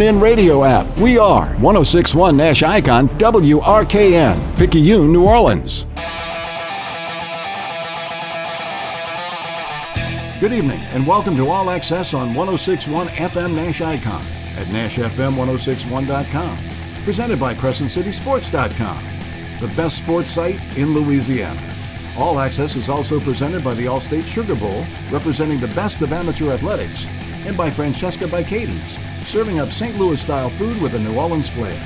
In radio app. We are 1061 Nash Icon WRKN, Picayune, New Orleans. Good evening and welcome to All Access on 1061 FM Nash Icon at NashFM1061.com. Presented by CrescentCitySports.com, the best sports site in Louisiana. All Access is also presented by the Allstate Sugar Bowl, representing the best of amateur athletics, and by Francesca by Katie's serving up St. Louis style food with a New Orleans flair.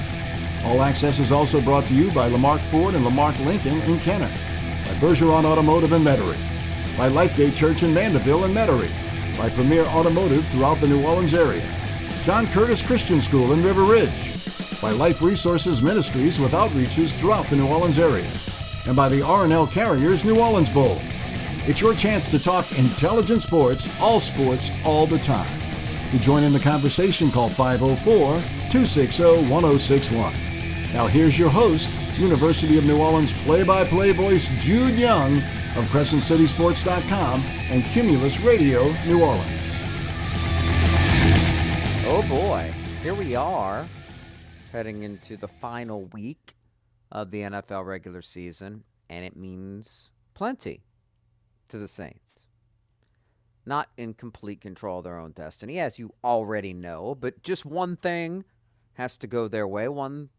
All access is also brought to you by Lamarque Ford and Lamarque Lincoln in Kenner, by Bergeron Automotive in Metairie, by Lifegate Church in Mandeville and Metairie, by Premier Automotive throughout the New Orleans area, John Curtis Christian School in River Ridge, by Life Resources Ministries with outreaches throughout the New Orleans area, and by the R+L Carriers New Orleans Bowl. It's your chance to talk intelligent sports, all sports, all the time. To join in the conversation, call 504 260 1061. Now, here's your host, University of New Orleans play by play voice Jude Young of CrescentCitySports.com and Cumulus Radio New Orleans. Oh boy, here we are heading into the final week of the NFL regular season, and it means plenty to the Saints not in complete control of their own destiny, as you already know, but just one thing has to go their way, one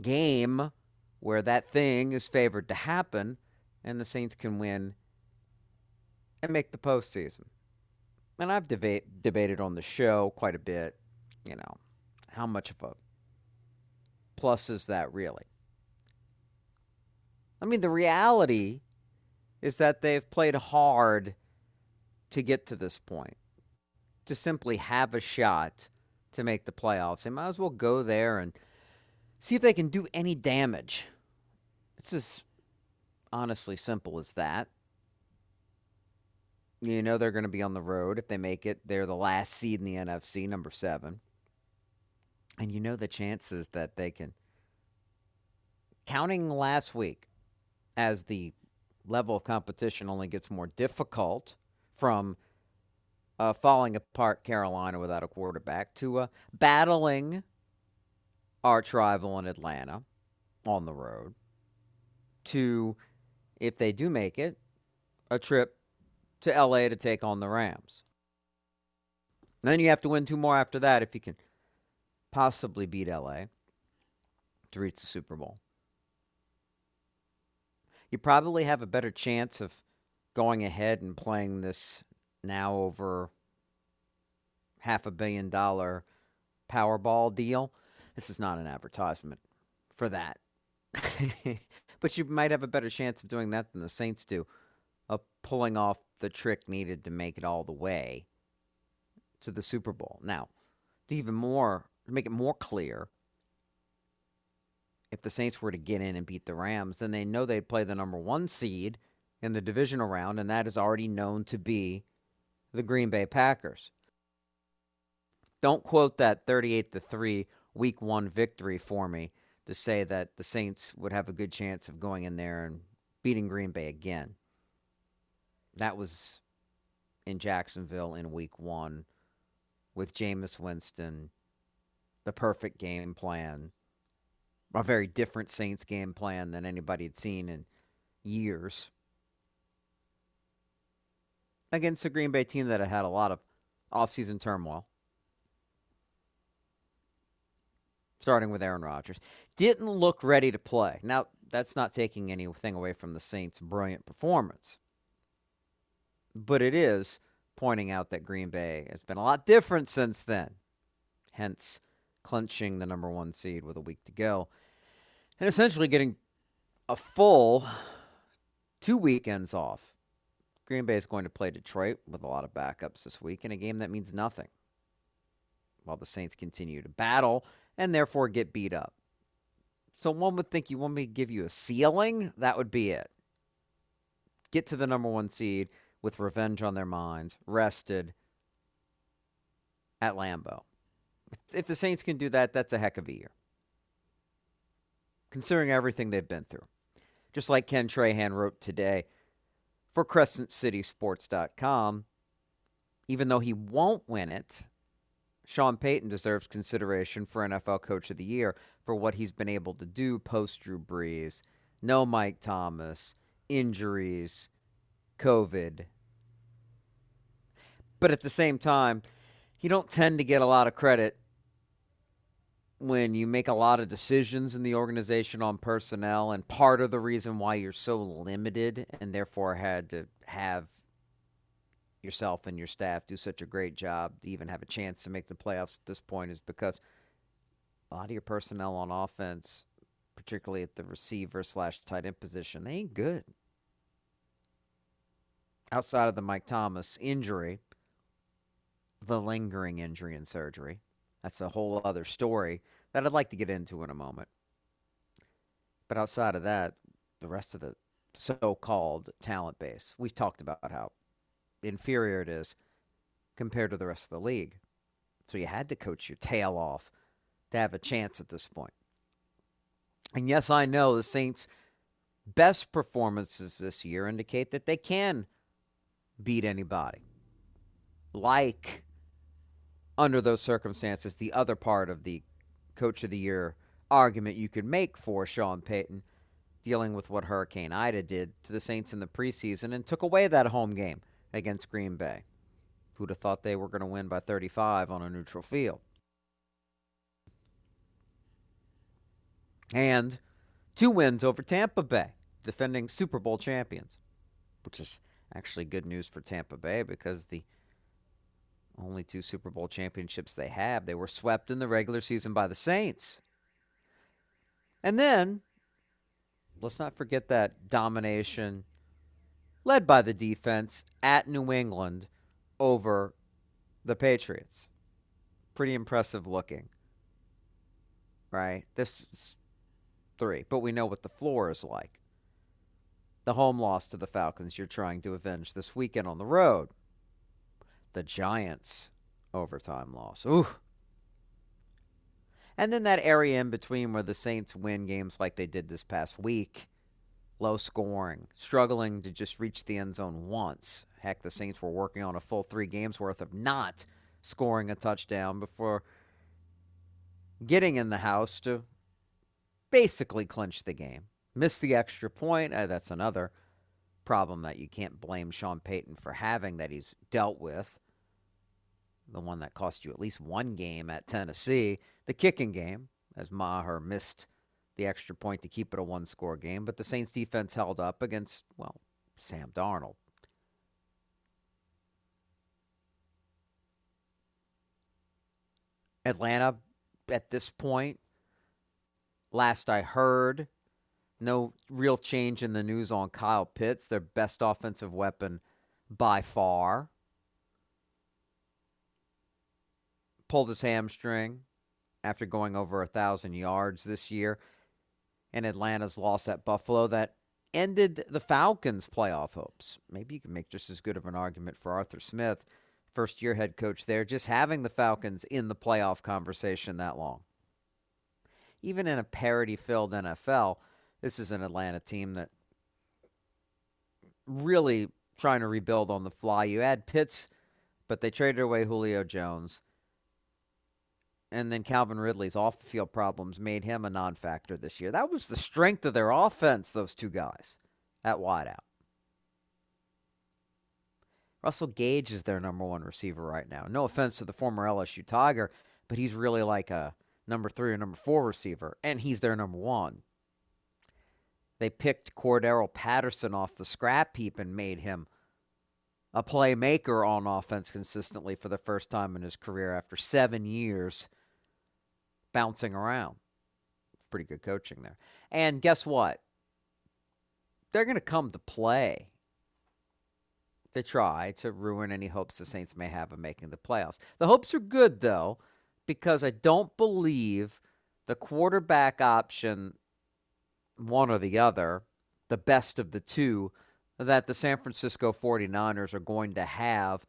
game where that thing is favored to happen, and the Saints can win and make the postseason. And I've debate, debated on the show quite a bit, you know, how much of a plus is that really? I mean, the reality is that they've played hard to get to this point, to simply have a shot to make the playoffs. They might as well go there and see if they can do any damage. It's as honestly simple as that. You know they're going to be on the road. If they make it, they're the last seed in the NFC, number seven. And you know the chances that they can. Counting last week as the level of competition only gets more difficult from uh, falling apart Carolina without a quarterback to uh, battling arch rival in Atlanta on the road to, if they do make it, a trip to LA to take on the Rams. And then you have to win two more after that if you can possibly beat LA to reach the Super Bowl. You probably have a better chance of going ahead and playing this now over half a billion dollar Powerball deal. This is not an advertisement for that. but you might have a better chance of doing that than the Saints do, of pulling off the trick needed to make it all the way to the Super Bowl. Now, to even more, to make it more clear, if the Saints were to get in and beat the Rams, then they know they'd play the number one seed in the divisional round, and that is already known to be the Green Bay Packers. Don't quote that 38 to 3 week 1 victory for me to say that the Saints would have a good chance of going in there and beating Green Bay again. That was in Jacksonville in week 1 with Jameis Winston, the perfect game plan, a very different Saints game plan than anybody had seen in years against a Green Bay team that had a lot of offseason turmoil. Starting with Aaron Rodgers. Didn't look ready to play. Now, that's not taking anything away from the Saints' brilliant performance. But it is pointing out that Green Bay has been a lot different since then. Hence, clinching the number one seed with a week to go. And essentially getting a full two weekends off Green Bay is going to play Detroit with a lot of backups this week in a game that means nothing while the Saints continue to battle and therefore get beat up. So one would think you want me to give you a ceiling? That would be it. Get to the number one seed with revenge on their minds, rested at Lambeau. If the Saints can do that, that's a heck of a year. Considering everything they've been through. Just like Ken Trahan wrote today, for CrescentCitySports.com. Even though he won't win it, Sean Payton deserves consideration for NFL Coach of the Year for what he's been able to do post Drew Brees. No Mike Thomas, injuries, COVID. But at the same time, you don't tend to get a lot of credit when you make a lot of decisions in the organization on personnel and part of the reason why you're so limited and therefore had to have yourself and your staff do such a great job to even have a chance to make the playoffs at this point is because a lot of your personnel on offense, particularly at the receiver slash tight end position, they ain't good. Outside of the Mike Thomas injury, the lingering injury and surgery, that's a whole other story that I'd like to get into in a moment. But outside of that, the rest of the so called talent base, we've talked about how inferior it is compared to the rest of the league. So you had to coach your tail off to have a chance at this point. And yes, I know the Saints' best performances this year indicate that they can beat anybody. Like under those circumstances, the other part of the coach of the year argument you could make for Sean Payton dealing with what Hurricane Ida did to the Saints in the preseason and took away that home game against Green Bay. Who'd have thought they were going to win by 35 on a neutral field? And two wins over Tampa Bay, defending Super Bowl champions, which is actually good news for Tampa Bay because the only two Super Bowl championships they have, they were swept in the regular season by the Saints. And then, let's not forget that domination led by the defense at New England over the Patriots. Pretty impressive looking. Right? This is three, but we know what the floor is like. The home loss to the Falcons you're trying to avenge this weekend on the road the Giants overtime loss. Ooh. And then that area in between where the Saints win games like they did this past week. Low scoring, struggling to just reach the end zone once. Heck, the Saints were working on a full three games worth of not scoring a touchdown before getting in the house to basically clinch the game. Missed the extra point. Uh, that's another problem that you can't blame Sean Payton for having that he's dealt with the one that cost you at least one game at Tennessee, the kicking game, as Maher missed the extra point to keep it a one score game. But the Saints defense held up against, well, Sam Darnold. Atlanta, at this point, last I heard, no real change in the news on Kyle Pitts, their best offensive weapon by far. Pulled his hamstring after going over a thousand yards this year, and Atlanta's loss at Buffalo that ended the Falcons' playoff hopes. Maybe you can make just as good of an argument for Arthur Smith, first year head coach there, just having the Falcons in the playoff conversation that long. Even in a parity filled NFL, this is an Atlanta team that really trying to rebuild on the fly. You add Pitts, but they traded away Julio Jones and then Calvin Ridley's off the field problems made him a non factor this year. That was the strength of their offense, those two guys at wideout. Russell Gage is their number one receiver right now. No offense to the former LSU Tiger, but he's really like a number three or number four receiver, and he's their number one. They picked Cordarrelle Patterson off the scrap heap and made him a playmaker on offense consistently for the first time in his career after seven years bouncing around. Pretty good coaching there. And guess what? They're going to come to play to try to ruin any hopes the Saints may have of making the playoffs. The hopes are good, though, because I don't believe the quarterback option, one or the other, the best of the two, that the San Francisco 49ers are going to have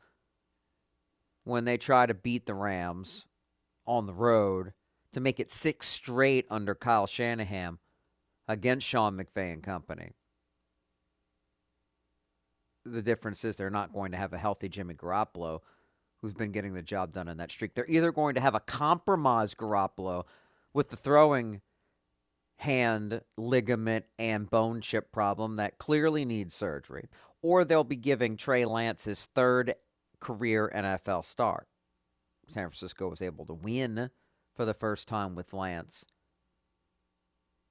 when they try to beat the Rams on the road to make it six straight under Kyle Shanahan against Sean McVay and company. The difference is they're not going to have a healthy Jimmy Garoppolo, who's been getting the job done in that streak. They're either going to have a compromised Garoppolo with the throwing hand ligament and bone chip problem that clearly needs surgery, or they'll be giving Trey Lance his third career NFL start. San Francisco was able to win for the first time with Lance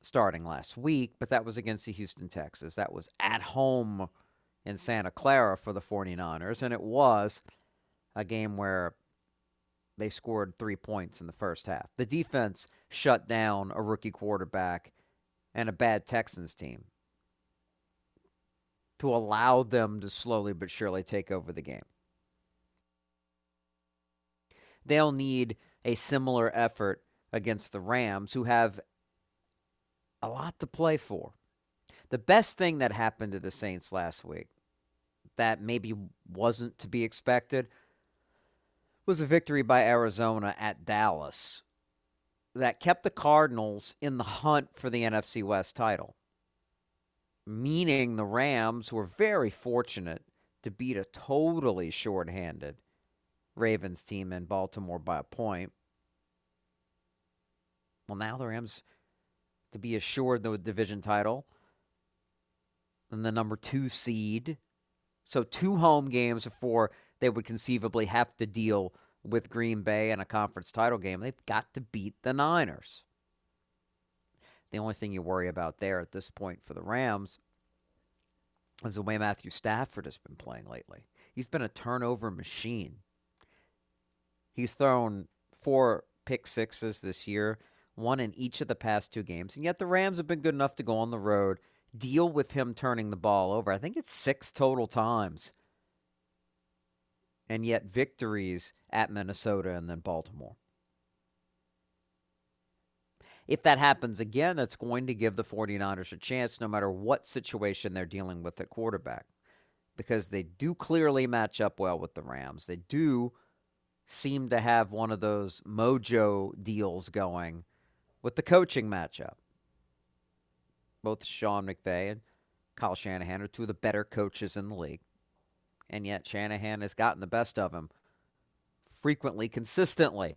starting last week, but that was against the Houston Texans. That was at home in Santa Clara for the 49ers, and it was a game where they scored three points in the first half. The defense shut down a rookie quarterback and a bad Texans team to allow them to slowly but surely take over the game. They'll need a similar effort against the Rams, who have a lot to play for. The best thing that happened to the Saints last week that maybe wasn't to be expected was a victory by Arizona at Dallas that kept the Cardinals in the hunt for the NFC West title. Meaning the Rams were very fortunate to beat a totally shorthanded Ravens team in Baltimore by a point. Well, now the Rams to be assured the division title and the number two seed. So two home games before they would conceivably have to deal with Green Bay in a conference title game. They've got to beat the Niners. The only thing you worry about there at this point for the Rams is the way Matthew Stafford has been playing lately. He's been a turnover machine. He's thrown four pick sixes this year, one in each of the past two games. And yet the Rams have been good enough to go on the road, deal with him turning the ball over. I think it's six total times. And yet victories at Minnesota and then Baltimore. If that happens again, that's going to give the 49ers a chance no matter what situation they're dealing with at quarterback. Because they do clearly match up well with the Rams. They do seem to have one of those mojo deals going with the coaching matchup. Both Sean McVay and Kyle Shanahan are two of the better coaches in the league. And yet Shanahan has gotten the best of him frequently, consistently.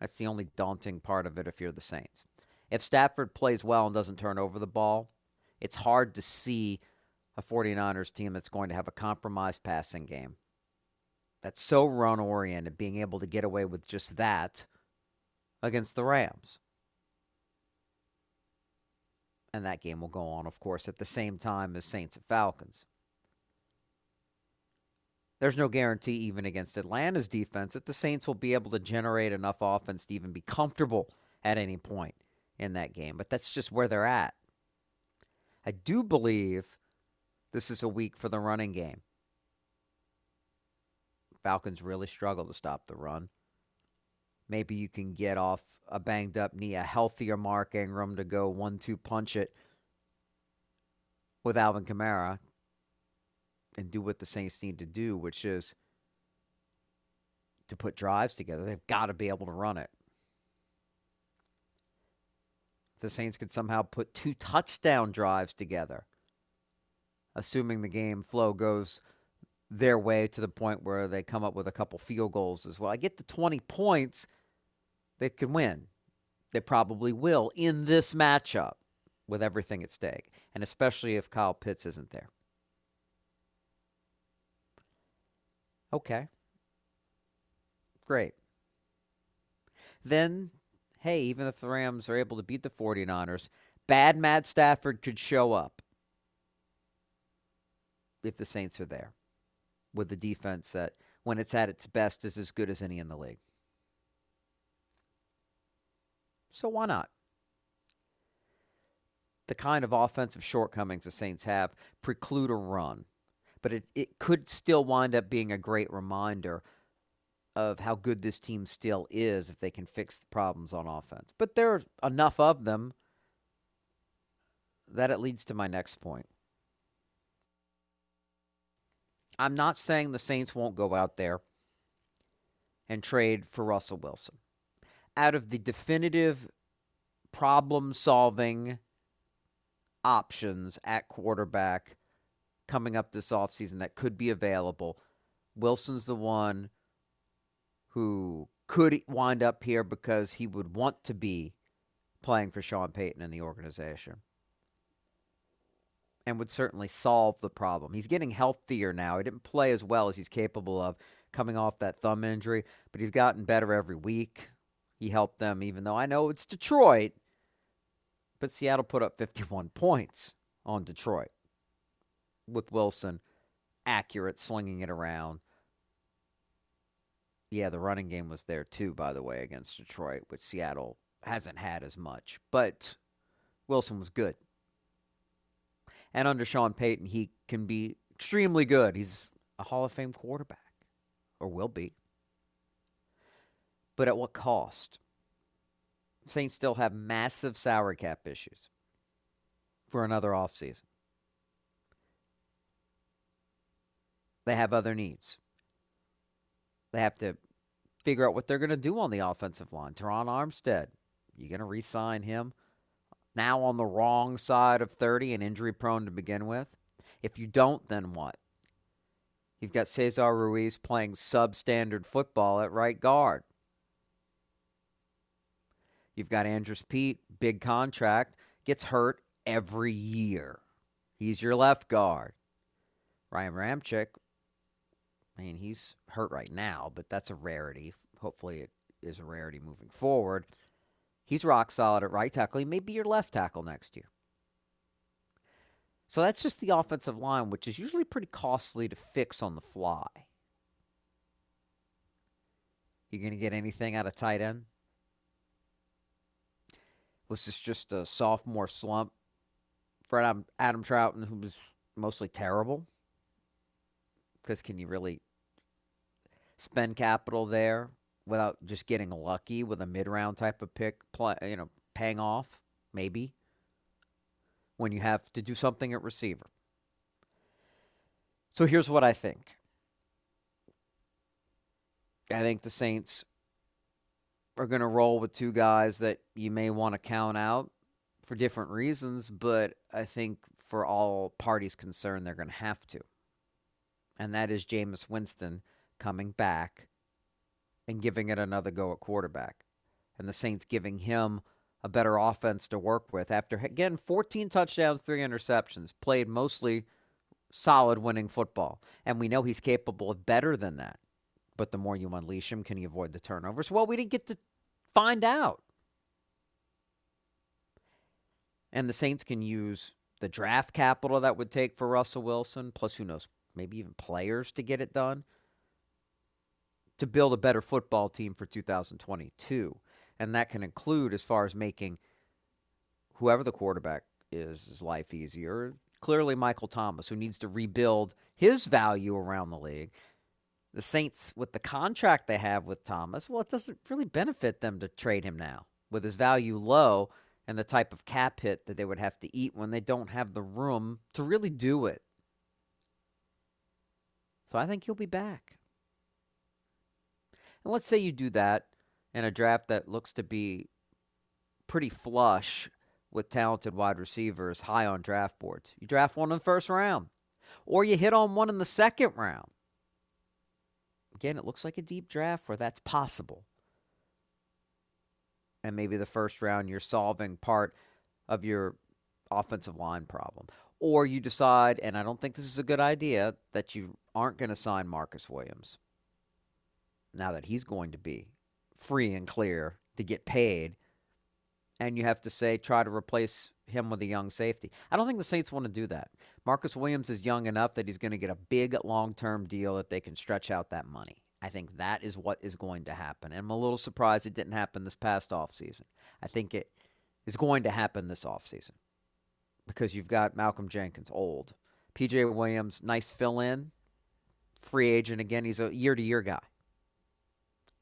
That's the only daunting part of it if you're the Saints. If Stafford plays well and doesn't turn over the ball, it's hard to see a 49ers team that's going to have a compromised passing game that's so run oriented, being able to get away with just that against the Rams. And that game will go on, of course, at the same time as Saints and Falcons. There's no guarantee, even against Atlanta's defense, that the Saints will be able to generate enough offense to even be comfortable at any point in that game. But that's just where they're at. I do believe this is a week for the running game. Falcons really struggle to stop the run. Maybe you can get off a banged up knee, a healthier Mark Ingram to go one two punch it with Alvin Kamara and do what the Saints need to do, which is to put drives together. They've got to be able to run it. The Saints could somehow put two touchdown drives together, assuming the game flow goes their way to the point where they come up with a couple field goals as well. I get the 20 points, they can win. They probably will in this matchup with everything at stake, and especially if Kyle Pitts isn't there. Okay. Great. Then, hey, even if the Rams are able to beat the 49ers, bad Matt Stafford could show up if the Saints are there with the defense that, when it's at its best, is as good as any in the league. So why not? The kind of offensive shortcomings the Saints have preclude a run, but it, it could still wind up being a great reminder of how good this team still is if they can fix the problems on offense. But there are enough of them that it leads to my next point. I'm not saying the Saints won't go out there and trade for Russell Wilson. Out of the definitive problem solving options at quarterback coming up this offseason that could be available, Wilson's the one who could wind up here because he would want to be playing for Sean Payton in the organization and would certainly solve the problem. He's getting healthier now. He didn't play as well as he's capable of coming off that thumb injury, but he's gotten better every week. He helped them, even though I know it's Detroit, but Seattle put up 51 points on Detroit with Wilson accurate, slinging it around. Yeah, the running game was there too, by the way, against Detroit, which Seattle hasn't had as much. But Wilson was good. And under Sean Payton, he can be extremely good. He's a Hall of Fame quarterback, or will be. But at what cost? Saints still have massive salary cap issues for another offseason. They have other needs. They have to figure out what they're going to do on the offensive line. Terron Armstead, you going to re sign him? Now on the wrong side of 30 and injury prone to begin with? If you don't, then what? You've got Cesar Ruiz playing substandard football at right guard. You've got Andrus Peat, big contract, gets hurt every year. He's your left guard. Ryan Ramczyk, I mean, he's hurt right now, but that's a rarity. Hopefully, it is a rarity moving forward. He's rock solid at right tackle. He may be your left tackle next year. So that's just the offensive line, which is usually pretty costly to fix on the fly. You're going to get anything out of tight end? Was this just a sophomore slump for Adam, Adam Trautman, who was mostly terrible? Because can you really spend capital there without just getting lucky with a mid round type of pick, play, you know, paying off, maybe, when you have to do something at receiver. So here's what I think I think the Saints are going to roll with two guys that you may want to count out for different reasons, but I think for all parties concerned, they're going to have to. And that is Jameis Winston coming back and giving it another go at quarterback. And the Saints giving him a better offense to work with after, again, 14 touchdowns, three interceptions, played mostly solid winning football. And we know he's capable of better than that. But the more you unleash him, can he avoid the turnovers? Well, we didn't get to find out. And the Saints can use the draft capital that would take for Russell Wilson, plus who knows, maybe even players to get it done to build a better football team for 2022. And that can include, as far as making whoever the quarterback is, his life easier. Clearly, Michael Thomas, who needs to rebuild his value around the league. The Saints, with the contract they have with Thomas, well, it doesn't really benefit them to trade him now with his value low and the type of cap hit that they would have to eat when they don't have the room to really do it. So I think he'll be back. And let's say you do that in a draft that looks to be pretty flush with talented wide receivers high on draft boards. You draft one in the first round, or you hit on one in the second round. Again, it looks like a deep draft where that's possible. And maybe the first round you're solving part of your offensive line problem. Or you decide, and I don't think this is a good idea, that you aren't going to sign Marcus Williams now that he's going to be free and clear to get paid, and you have to say try to replace him with a young safety. I don't think the Saints want to do that. Marcus Williams is young enough that he's going to get a big long term deal that they can stretch out that money. I think that is what is going to happen. And I'm a little surprised it didn't happen this past offseason. I think it is going to happen this offseason because you've got Malcolm Jenkins, old. PJ Williams, nice fill in, free agent again. He's a year to year guy.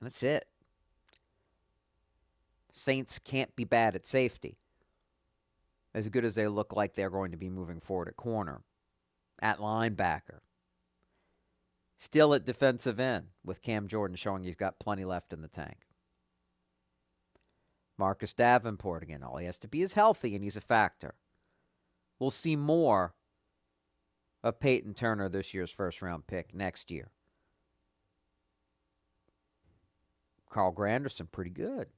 That's it. Saints can't be bad at safety. As good as they look like they're going to be moving forward at corner, at linebacker. Still at defensive end, with Cam Jordan showing he's got plenty left in the tank. Marcus Davenport again, all he has to be is healthy, and he's a factor. We'll see more of Peyton Turner, this year's first round pick, next year. Carl Granderson, pretty good.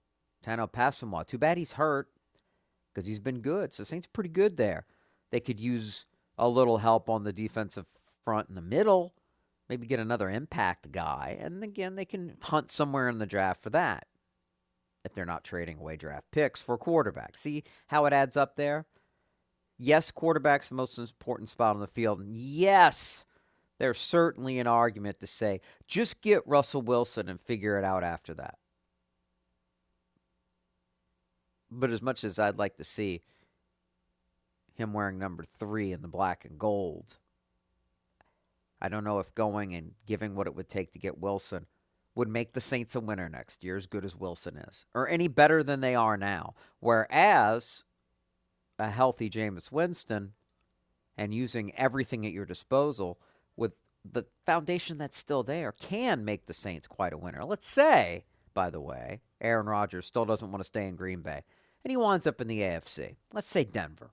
Tanoh Kpassagnon, too bad he's hurt because he's been good. So Saints pretty good there. They could use a little help on the defensive front in the middle, maybe get another impact guy, and again they can hunt somewhere in the draft for that. If they're not trading away draft picks for quarterback. See how it adds up there? Yes, quarterback's the most important spot on the field. Yes, there's certainly an argument to say just get Russell Wilson and figure it out after that. But as much as I'd like to see him wearing number three in the black and gold, I don't know if going and giving what it would take to get Wilson would make the Saints a winner next year, as good as Wilson is, or any better than they are now. Whereas a healthy Jameis Winston and using everything at your disposal the foundation that's still there can make the Saints quite a winner. Let's say, by the way, Aaron Rodgers still doesn't want to stay in Green Bay and he winds up in the AFC. Let's say Denver.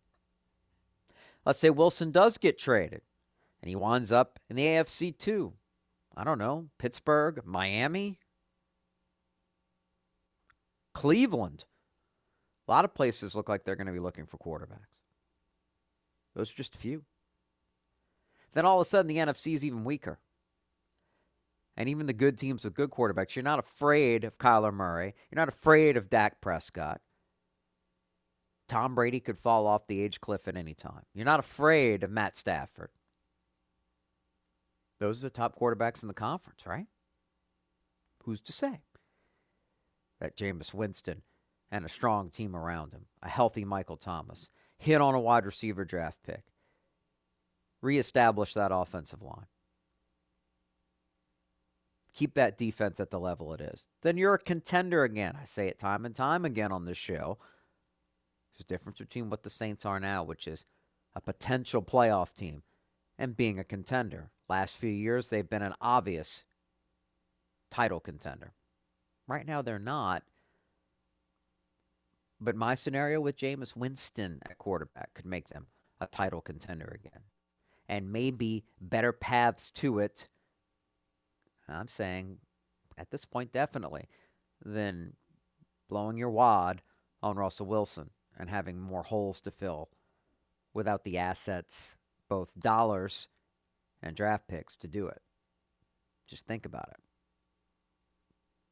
Let's say Wilson does get traded and he winds up in the AFC too. I don't know, Pittsburgh, Miami, Cleveland. A lot of places look like they're going to be looking for quarterbacks. Those are just a few. Then all of a sudden, the NFC is even weaker. And even the good teams with good quarterbacks, you're not afraid of Kyler Murray. You're not afraid of Dak Prescott. Tom Brady could fall off the age cliff at any time. You're not afraid of Matt Stafford. Those are the top quarterbacks in the conference, right? Who's to say that Jameis Winston and a strong team around him, a healthy Michael Thomas, hit on a wide receiver draft pick, reestablish that offensive line, keep that defense at the level it is, then you're a contender again. I say it time and time again on this show. There's a difference between what the Saints are now, which is a potential playoff team, and being a contender. Last few years, they've been an obvious title contender. Right now, they're not. But my scenario with Jameis Winston at quarterback could make them a title contender again. And maybe better paths to it. I'm saying at this point, definitely, than blowing your wad on Russell Wilson and having more holes to fill without the assets, both dollars and draft picks, to do it. Just think about it.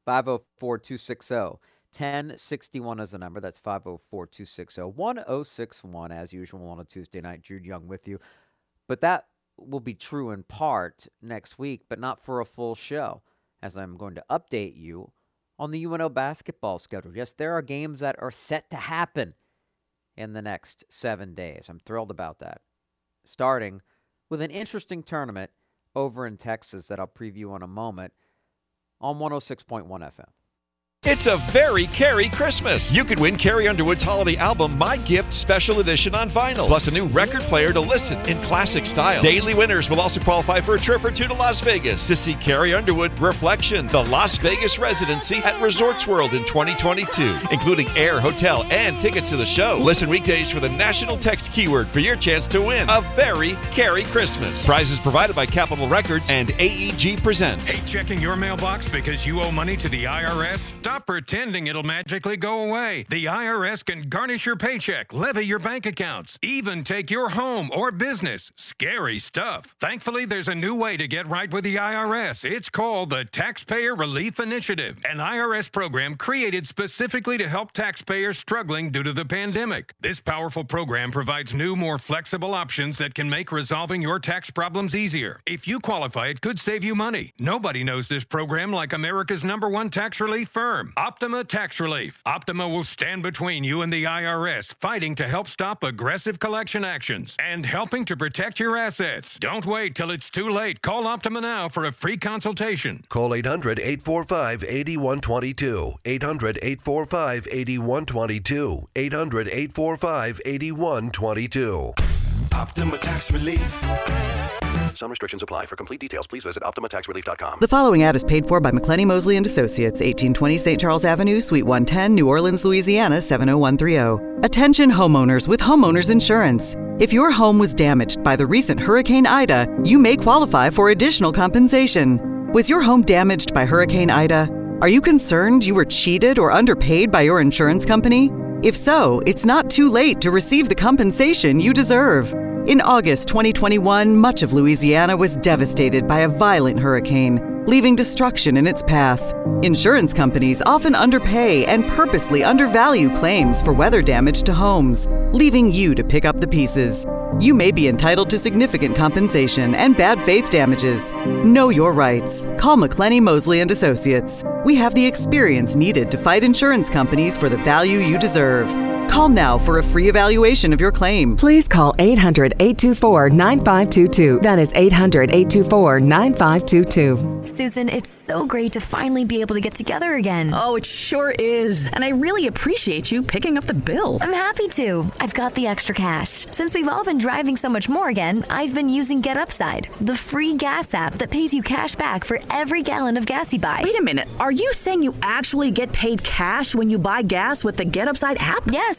504 260 1061 is the number. That's 504 260 1061, as usual on a Tuesday night. Jude Young with you. But that will be true in part next week, but not for a full show, as I'm going to update you on the UNO basketball schedule. Yes, there are games that are set to happen in the next seven days. I'm thrilled about that. Starting with an interesting tournament over in Texas that I'll preview in a moment on 106.1 FM. It's a very Carrie Christmas. You could win Carrie Underwood's holiday album, My Gift Special Edition on vinyl, plus a new record player to listen in classic style. Daily winners will also qualify for a trip or two to Las Vegas to see Carrie Underwood Reflection, the Las Vegas residency at Resorts World in 2022, including air, hotel, and tickets to the show. Listen weekdays for the national text keyword for your chance to win a very Carrie Christmas. Prizes provided by Capitol Records and AEG Presents. Hate checking your mailbox because you owe money to the IRS? Stop pretending it'll magically go away. The IRS can garnish your paycheck, levy your bank accounts, even take your home or business. Scary stuff. Thankfully, there's a new way to get right with the IRS. It's called the Taxpayer Relief Initiative, an IRS program created specifically to help taxpayers struggling due to the pandemic. This powerful program provides new, more flexible options that can make resolving your tax problems easier. If you qualify, it could save you money. Nobody knows this program like America's number one tax relief firm. Optima Tax Relief. Optima will stand between you and the IRS, fighting to help stop aggressive collection actions and helping to protect your assets. Don't wait till it's too late. Call Optima now for a free consultation. Call 800 845 8122. 800 845 8122. 800 845 8122. Optima Tax Relief. Some restrictions apply. For complete details, please visit OptimaTaxRelief.com. The following ad is paid for by McClenny Mosley and Associates, 1820 St. Charles Avenue, Suite 110, New Orleans, Louisiana 70130. Attention homeowners with homeowners insurance. If your home was damaged by the recent Hurricane Ida, you may qualify for additional compensation. Was your home damaged by Hurricane Ida? Are you concerned you were cheated or underpaid by your insurance company? If so, it's not too late to receive the compensation you deserve. In August 2021, much of Louisiana was devastated by a violent hurricane, leaving destruction in its path. Insurance companies often underpay and purposely undervalue claims for weather damage to homes, leaving you to pick up the pieces. You may be entitled to significant compensation and bad faith damages. Know your rights. Call McClenny Mosley and Associates. We have the experience needed to fight insurance companies for the value you deserve. Call now for a free evaluation of your claim. Please call 800 824 9522. That is 800 824 9522. Susan, it's so great to finally be able to get together again. Oh, it sure is. And I really appreciate you picking up the bill. I'm happy to. I've got the extra cash. Since we've all been driving so much more again, I've been using Get Upside, the free gas app that pays you cash back for every gallon of gas you buy. Wait a minute. Are you saying you actually get paid cash when you buy gas with the Get Upside app? Yes,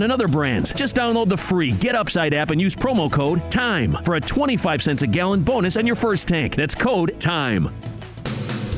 and other brands. Just download the free Get Upside app and use promo code TIME for a 25 cents a gallon bonus on your first tank. That's code TIME.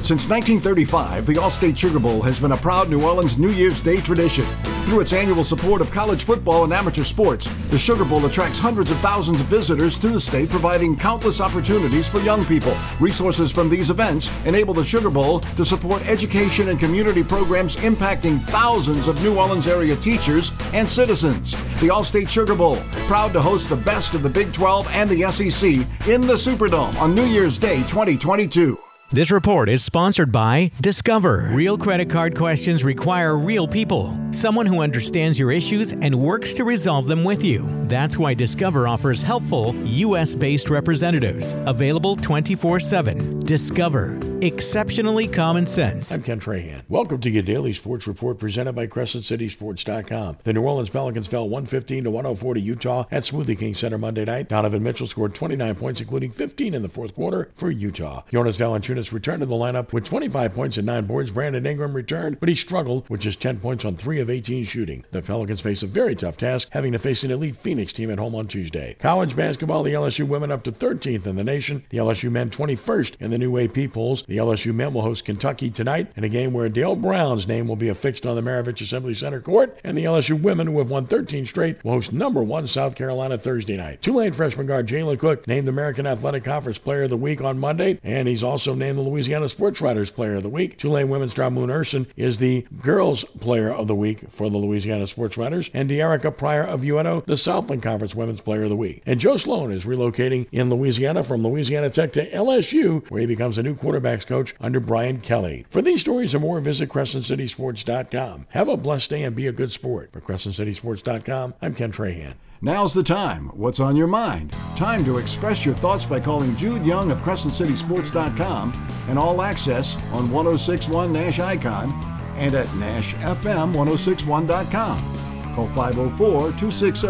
Since 1935, the Allstate Sugar Bowl has been a proud New Orleans New Year's Day tradition. Through its annual support of college football and amateur sports, the Sugar Bowl attracts hundreds of thousands of visitors to the state, providing countless opportunities for young people. Resources from these events enable the Sugar Bowl to support education and community programs impacting thousands of New Orleans area teachers and citizens. The Allstate Sugar Bowl, proud to host the best of the Big 12 and the SEC in the Superdome on New Year's Day 2022. This report is sponsored by Discover. Real credit card questions require real people, someone who understands your issues and works to resolve them with you. That's why Discover offers helpful, U.S. based representatives, available 24 7. Discover. Exceptionally common sense. I'm Ken Trahan. Welcome to your daily sports report presented by CrescentCitySports.com. The New Orleans Pelicans fell 115 to 104 to Utah at Smoothie King Center Monday night. Donovan Mitchell scored 29 points, including 15 in the fourth quarter for Utah. Jonas Valanciunas returned to the lineup with 25 points and 9 boards. Brandon Ingram returned, but he struggled with just 10 points on 3 of 18 shooting. The Pelicans face a very tough task, having to face an elite Phoenix team at home on Tuesday. College basketball, the LSU women up to 13th in the nation. The LSU men 21st in the new AP polls. The LSU men will host Kentucky tonight in a game where Dale Brown's name will be affixed on the Maravich Assembly Center court, and the LSU women, who have won 13 straight, will host number one South Carolina Thursday night. Tulane freshman guard Jalen Cook named American Athletic Conference Player of the Week on Monday, and he's also named the Louisiana Sports Writers Player of the Week. Tulane women's star Moon Ursin is the Girls Player of the Week for the Louisiana Sports Writers, and Dearica Pryor of UNO, the Southland Conference Women's Player of the Week. And Joe Sloan is relocating in Louisiana from Louisiana Tech to LSU, where he becomes a new quarterbacks coach under Brian Kelly. For these stories and more, visit CrescentCitySports.com. Have a blessed day and be a good sport. For CrescentCitySports.com, I'm Ken Trahan. Now's the time. What's on your mind? Time to express your thoughts by calling Jude Young of CrescentCitySports.com and All Access on 1061 Nash Icon and at NashFM1061.com. Call 504 260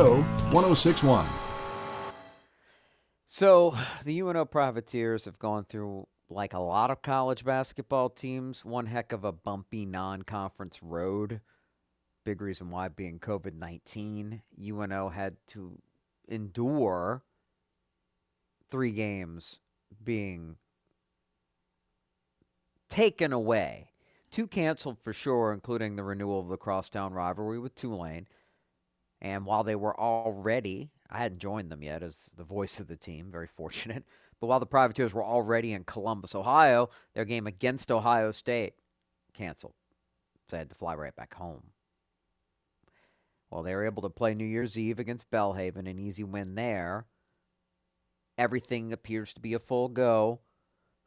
1061. So the UNO Privateers have gone through, like a lot of college basketball teams, one heck of a bumpy non conference road. Big reason why being COVID 19. UNO had to endure three games being taken away. Two canceled for sure, including the renewal of the crosstown rivalry with Tulane. And while they were already, I hadn't joined them yet as the voice of the team, very fortunate. But while the Privateers were already in Columbus, Ohio, their game against Ohio State canceled. So they had to fly right back home. Well, they were able to play New Year's Eve against Belhaven, an easy win there. Everything appears to be a full go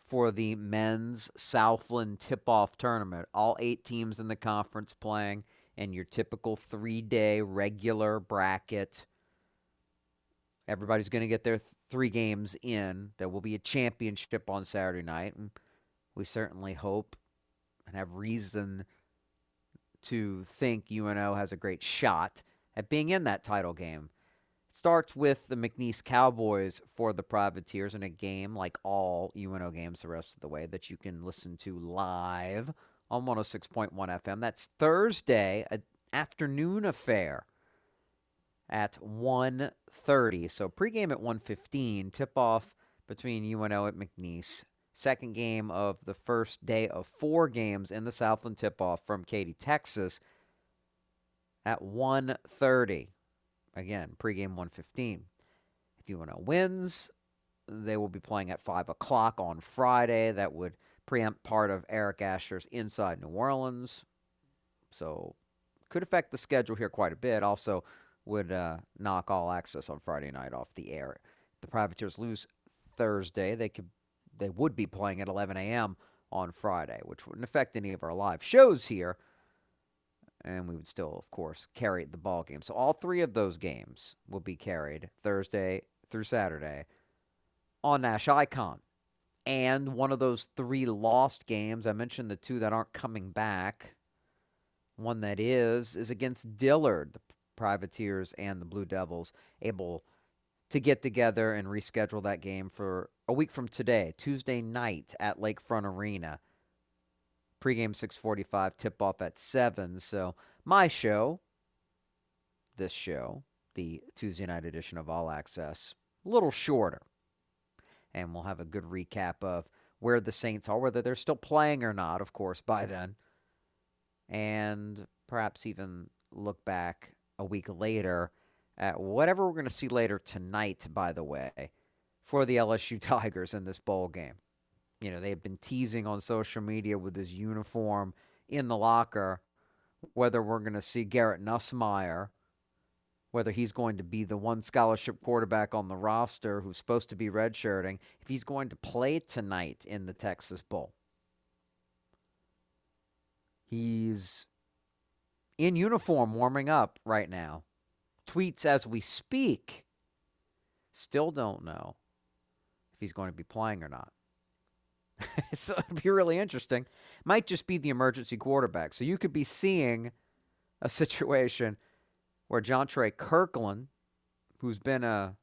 for the men's Southland tip off tournament. All eight teams in the conference playing in your typical three day regular bracket. Everybody's going to get their th- three games in. There will be a championship on Saturday night. And we certainly hope and have reason to think UNO has a great shot at being in that title game. It starts with the McNeese Cowboys for the Privateers in a game like all UNO games the rest of the way that you can listen to live on 106.1 FM. That's Thursday, an afternoon affair at 1.30. So pregame at 1.15, tip-off between UNO at McNeese. Second game of the first day of four games in the Southland tip-off from Katy, Texas at 1.30. Again, pregame 1.15. If UNO wins, they will be playing at 5 o'clock on Friday. That would preempt part of Eric Asher's Inside New Orleans. So could affect the schedule here quite a bit. Also would uh, knock all access on Friday night off the air. The Privateers lose Thursday, they could they would be playing at 11 a.m. on Friday, which wouldn't affect any of our live shows here. And we would still, of course, carry the ball game. So all three of those games will be carried Thursday through Saturday on Nash Icon. And one of those three lost games, I mentioned the two that aren't coming back. One that is, is against Dillard. The Privateers and the Blue Devils able to get together and reschedule that game for a week from today, Tuesday night at Lakefront Arena. Pregame 6:45, tip off at 7. So, my show, this show, the Tuesday night edition of All Access, a little shorter. And we'll have a good recap of where the Saints are, whether they're still playing or not, of course, by then. And perhaps even look back a week later at whatever we're going to see later tonight, by the way, for the LSU Tigers in this bowl game. You know, they've been teasing on social media with his uniform in the locker whether we're going to see Garrett Nussmeier, whether he's going to be the one scholarship quarterback on the roster who's supposed to be redshirting, if he's going to play tonight in the Texas Bowl. He's in uniform warming up right now. Tweets as we speak. Still don't know if he's going to be playing or not. so it'd be really interesting. Might just be the emergency quarterback. So you could be seeing a situation where Jontre Kirkland, who's been a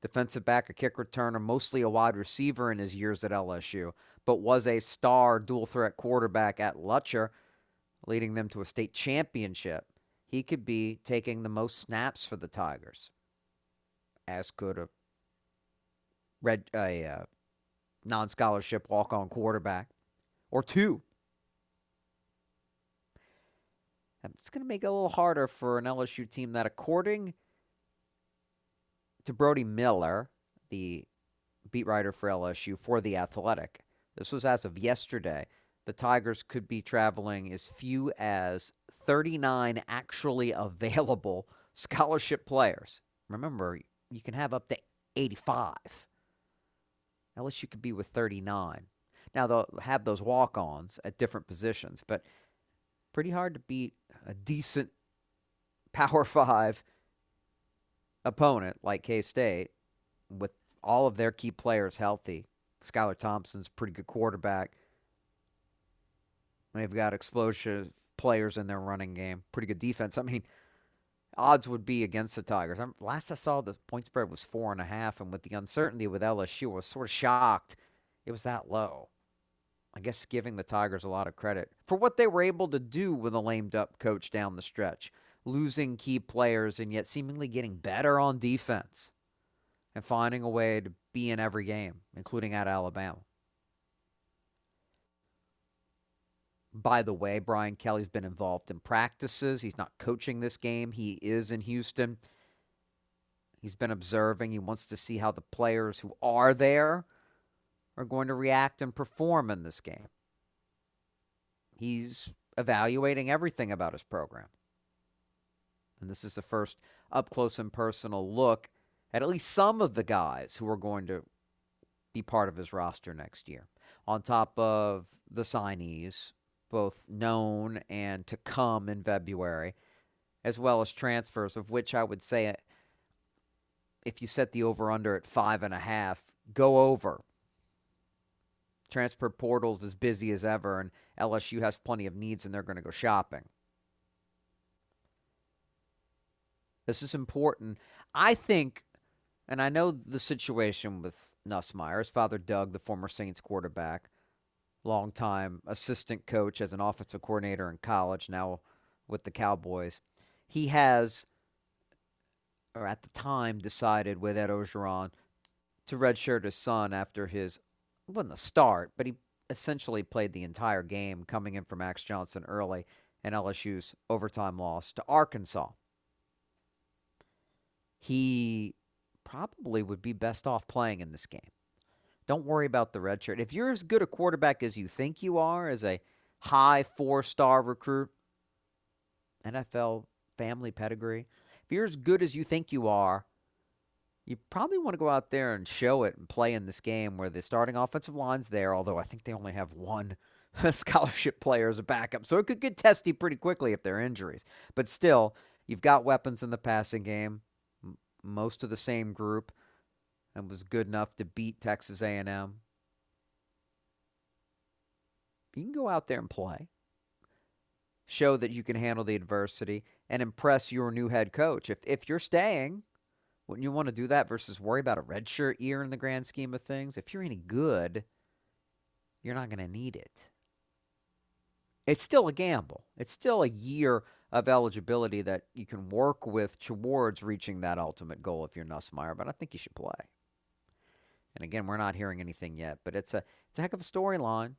defensive back, a kick returner, mostly a wide receiver in his years at LSU, but was a star dual threat quarterback at Lutcher, leading them to a state championship. He could be taking the most snaps for the Tigers, as could a red a uh, non-scholarship walk-on quarterback or two. It's going to make it a little harder for an LSU team that, according to Brody Miller, the beat writer for LSU for The Athletic, this was as of yesterday, the Tigers could be traveling as few as 39 actually available scholarship players. Remember, you can have up to 85. LSU could be with 39. Now, they'll have those walk ons at different positions, but pretty hard to beat a decent Power Five opponent like K State with all of their key players healthy. Skylar Thompson's pretty good quarterback. They've got explosive players in their running game. Pretty good defense. I mean, odds would be against the Tigers. last I saw, the point spread was four and a half, and with the uncertainty with LSU, I was sort of shocked it was that low. I guess giving the Tigers a lot of credit for what they were able to do with a lamed up coach down the stretch, losing key players and yet seemingly getting better on defense and finding a way to be in every game, including at Alabama. By the way, Brian Kelly's been involved in practices. He's not coaching this game. He is in Houston. He's been observing. He wants to see how the players who are there are going to react and perform in this game. He's evaluating everything about his program. And this is the first up close and personal look at at least some of the guys who are going to be part of his roster next year. On top of the signees, both known and to come in February, as well as transfers, of which I would say if you set the over under at five and a half, go over Transfer portal's as busy as ever, and LSU has plenty of needs, and they're going to go shopping. This is important. I think, and I know the situation with Nussmeier. His father, Doug, the former Saints quarterback, longtime assistant coach as an offensive coordinator in college, now with the Cowboys. He has, or at the time, decided with Ed Orgeron to redshirt his son after his, wasn't a start, but he essentially played the entire game coming in for Max Johnson early and LSU's overtime loss to Arkansas. He probably would be best off playing in this game. Don't worry about the red shirt. If you're as good a quarterback as you think you are, as a high four star recruit, NFL family pedigree, if you're as good as you think you are, you probably want to go out there and show it and play in this game where the starting offensive line's there, although I think they only have one scholarship player as a backup. So it could get testy pretty quickly if there are injuries. But still, you've got weapons in the passing game, most of the same group, and was good enough to beat Texas A&M. You can go out there and play. Show that you can handle the adversity and impress your new head coach. If if you're staying, wouldn't you want to do that versus worry about a redshirt year in the grand scheme of things? If you're any good, you're not going to need it. It's still a gamble. It's still a year of eligibility that you can work with towards reaching that ultimate goal if you're Nussmeier, but I think you should play. And again, we're not hearing anything yet, but it's a it's a heck of a storyline.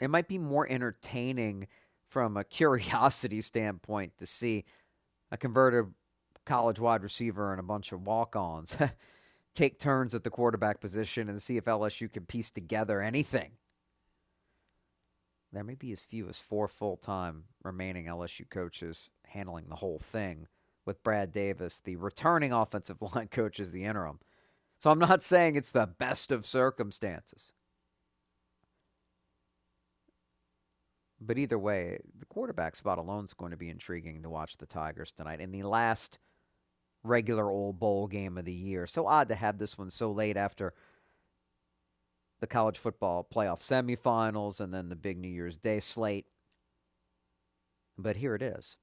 It might be more entertaining from a curiosity standpoint to see a converted college wide receiver and a bunch of walk-ons take turns at the quarterback position and see if LSU can piece together anything. There may be as few as four full-time remaining LSU coaches handling the whole thing with Brad Davis, the returning offensive line coach as the interim. So I'm not saying it's the best of circumstances. But either way, the quarterback spot alone is going to be intriguing to watch the Tigers tonight. In the last regular old bowl game of the year. So odd to have this one so late after the college football playoff semifinals and then the big New Year's Day slate. But here it is.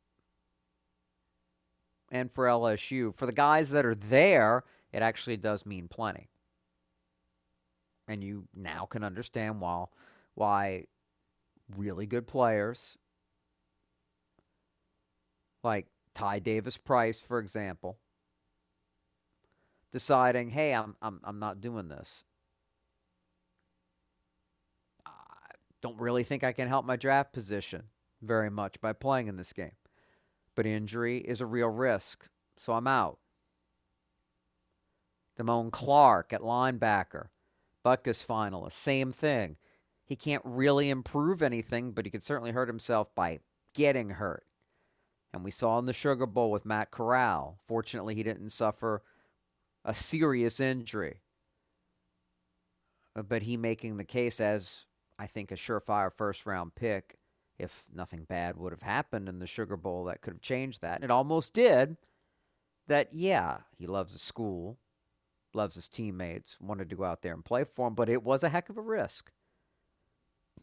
And for LSU, for the guys that are there, it actually does mean plenty. And you now can understand why, why really good players like Ty Davis Price, for example, deciding, hey, I'm, I'm, I'm not doing this. I don't really think I can help my draft position very much by playing in this game. But injury is a real risk, so I'm out. Damone Clark at linebacker, Butkus finalist, same thing. He can't really improve anything, but he could certainly hurt himself by getting hurt. And we saw in the Sugar Bowl with Matt Corral. Fortunately, he didn't suffer a serious injury. Uh, but he making the case as, I think, a surefire first round pick. If nothing bad would have happened in the Sugar Bowl, that could have changed that. And it almost did. That, yeah, he loves the school, loves his teammates, wanted to go out there and play for him, but it was a heck of a risk.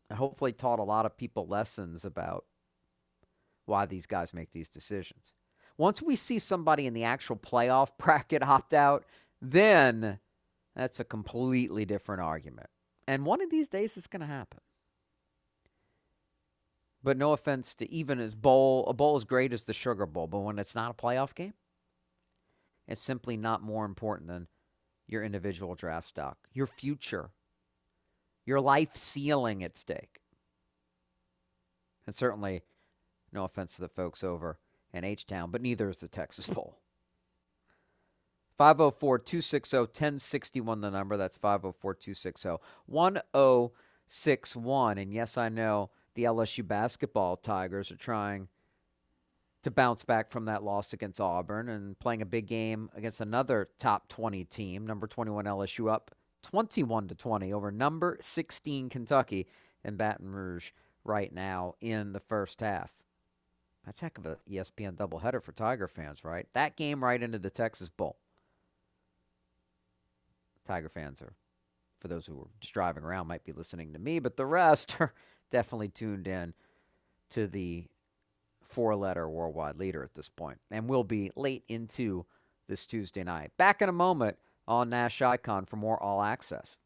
And hopefully taught a lot of people lessons about why these guys make these decisions. Once we see somebody in the actual playoff bracket opt out, then that's a completely different argument. And one of these days it's going to happen. But no offense to even as bowl, a bowl as great as the Sugar Bowl, but when it's not a playoff game, it's simply not more important than your individual draft stock, your future, your life ceiling at stake. And certainly, no offense to the folks over in H Town, but neither is the Texas Bowl. 504 260 1061, the number. That's 504 260 1061. And yes, I know the LSU basketball Tigers are trying to bounce back from that loss against Auburn and playing a big game against another top 20 team, number 21 LSU up 21 to 20 over number 16 Kentucky in Baton Rouge right now in the first half. That's heck of a ESPN doubleheader for Tiger fans, right? That game right into the Texas Bowl. Tiger fans are for those who are just driving around might be listening to me, but the rest are definitely tuned in to the four-letter worldwide leader at this point, and will be late into this Tuesday night. Back in a moment on Nash Icon for more All Access.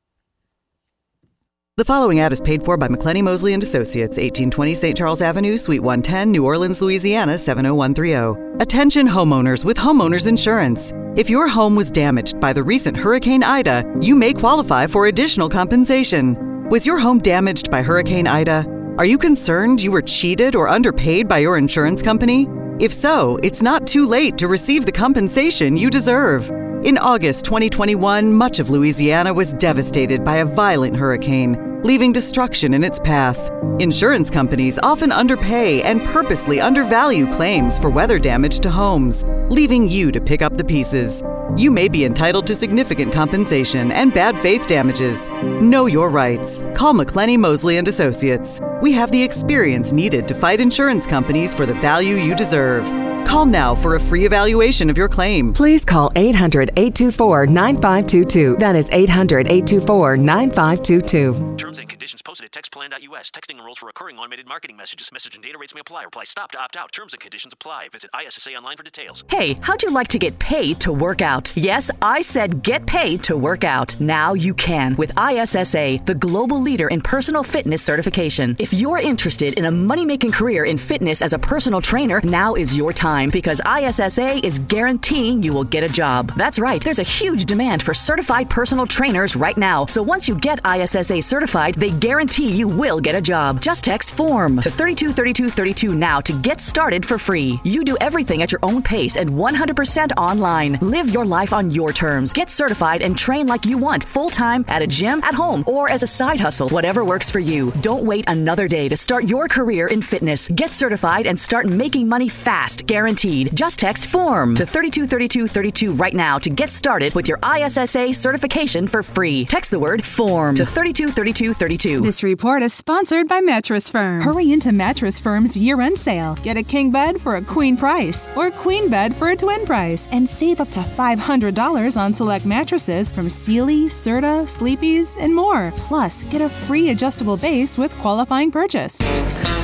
The following ad is paid for by McClenny Mosley and Associates, 1820 St. Charles Avenue, Suite 110, New Orleans, Louisiana 70130. Attention homeowners with homeowners insurance. If your home was damaged by the recent Hurricane Ida, you may qualify for additional compensation. Was your home damaged by Hurricane Ida? Are you concerned you were cheated or underpaid by your insurance company? If so, it's not too late to receive the compensation you deserve. In August 2021, much of Louisiana was devastated by a violent hurricane, leaving destruction in its path. Insurance companies often underpay and purposely undervalue claims for weather damage to homes, leaving you to pick up the pieces. You may be entitled to significant compensation and bad faith damages. Know your rights. Call McClenny Mosley and Associates. We have the experience needed to fight insurance companies for the value you deserve. Call now for a free evaluation of your claim. Please call 800 824 9522. That is 800 824 9522. Terms and conditions posted at textplan.us. Texting enrolls for recurring automated marketing messages. Message and data rates may apply. Reply stop to opt out. Terms and conditions apply. Visit ISSA online for details. Hey, how'd you like to get paid to work out? Yes, I said get paid to work out. Now you can with ISSA, the global leader in personal fitness certification. If you're interested in a money making career in fitness as a personal trainer, now is your time because ISSA is guaranteeing you will get a job. That's right, there's a huge demand for certified personal trainers right now. So once you get ISSA certified, they guarantee you will get a job. Just text FORM to 323232 now to get started for free. You do everything at your own pace and 100% online. Live your life on your terms. Get certified and train like you want, full time, at a gym, at home, or as a side hustle, whatever works for you. Don't wait another day to start your career in fitness. Get certified and start making money fast, guaranteed. Just text FORM to 323232 right now to get started with your ISSA certification for free. Text the word FORM to 323232. This report is sponsored by Mattress Firm. Hurry into Mattress Firm's year end sale. Get a king bed for a queen price or queen bed for a twin price and save up to $500 on select mattresses from Sealy, Serta, Sleepy's, and more. Plus, get a free adjustable base with qualifying purchase.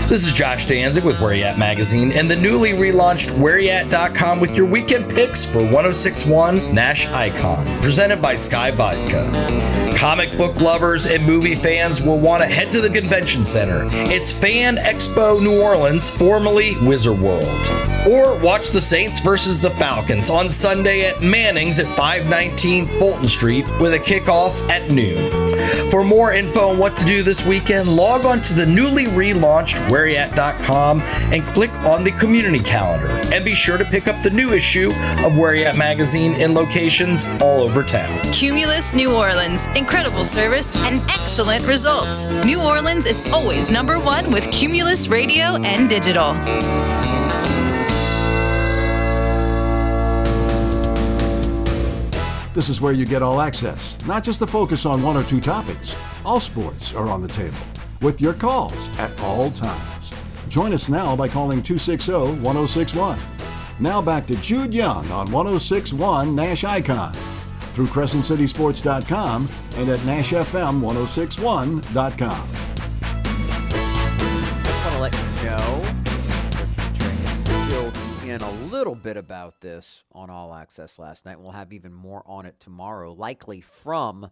This is Josh Danzig with Where You At Magazine and the newly relaunched WhereYat.com with your weekend picks for 1061 Nash Icon, presented by SKYY Vodka. Comic book lovers and movie fans will want to head to the convention center. It's Fan Expo New Orleans, formerly Wizard World. Or watch the Saints versus the Falcons on Sunday at Manning's at 519 Fulton Street with a kickoff at noon. For more info on what to do this weekend, log on to the newly relaunched WhereYat.com and click on the community calendar. And be sure to pick up the new issue of Where You At magazine in locations all over town. Cumulus New Orleans. Incredible service and excellent results. New Orleans is always number one with Cumulus Radio and Digital. This is where you get all access, not just the focus on one or two topics. All sports are on the table with your calls at all times. Join us now by calling 260 1061. Now back to Jude Young on 1061 Nash Icon through CrescentCitySports.com and at NashFM1061.com. I want to let you know, in a little bit about this on All Access last night. We'll have even more on it tomorrow, likely from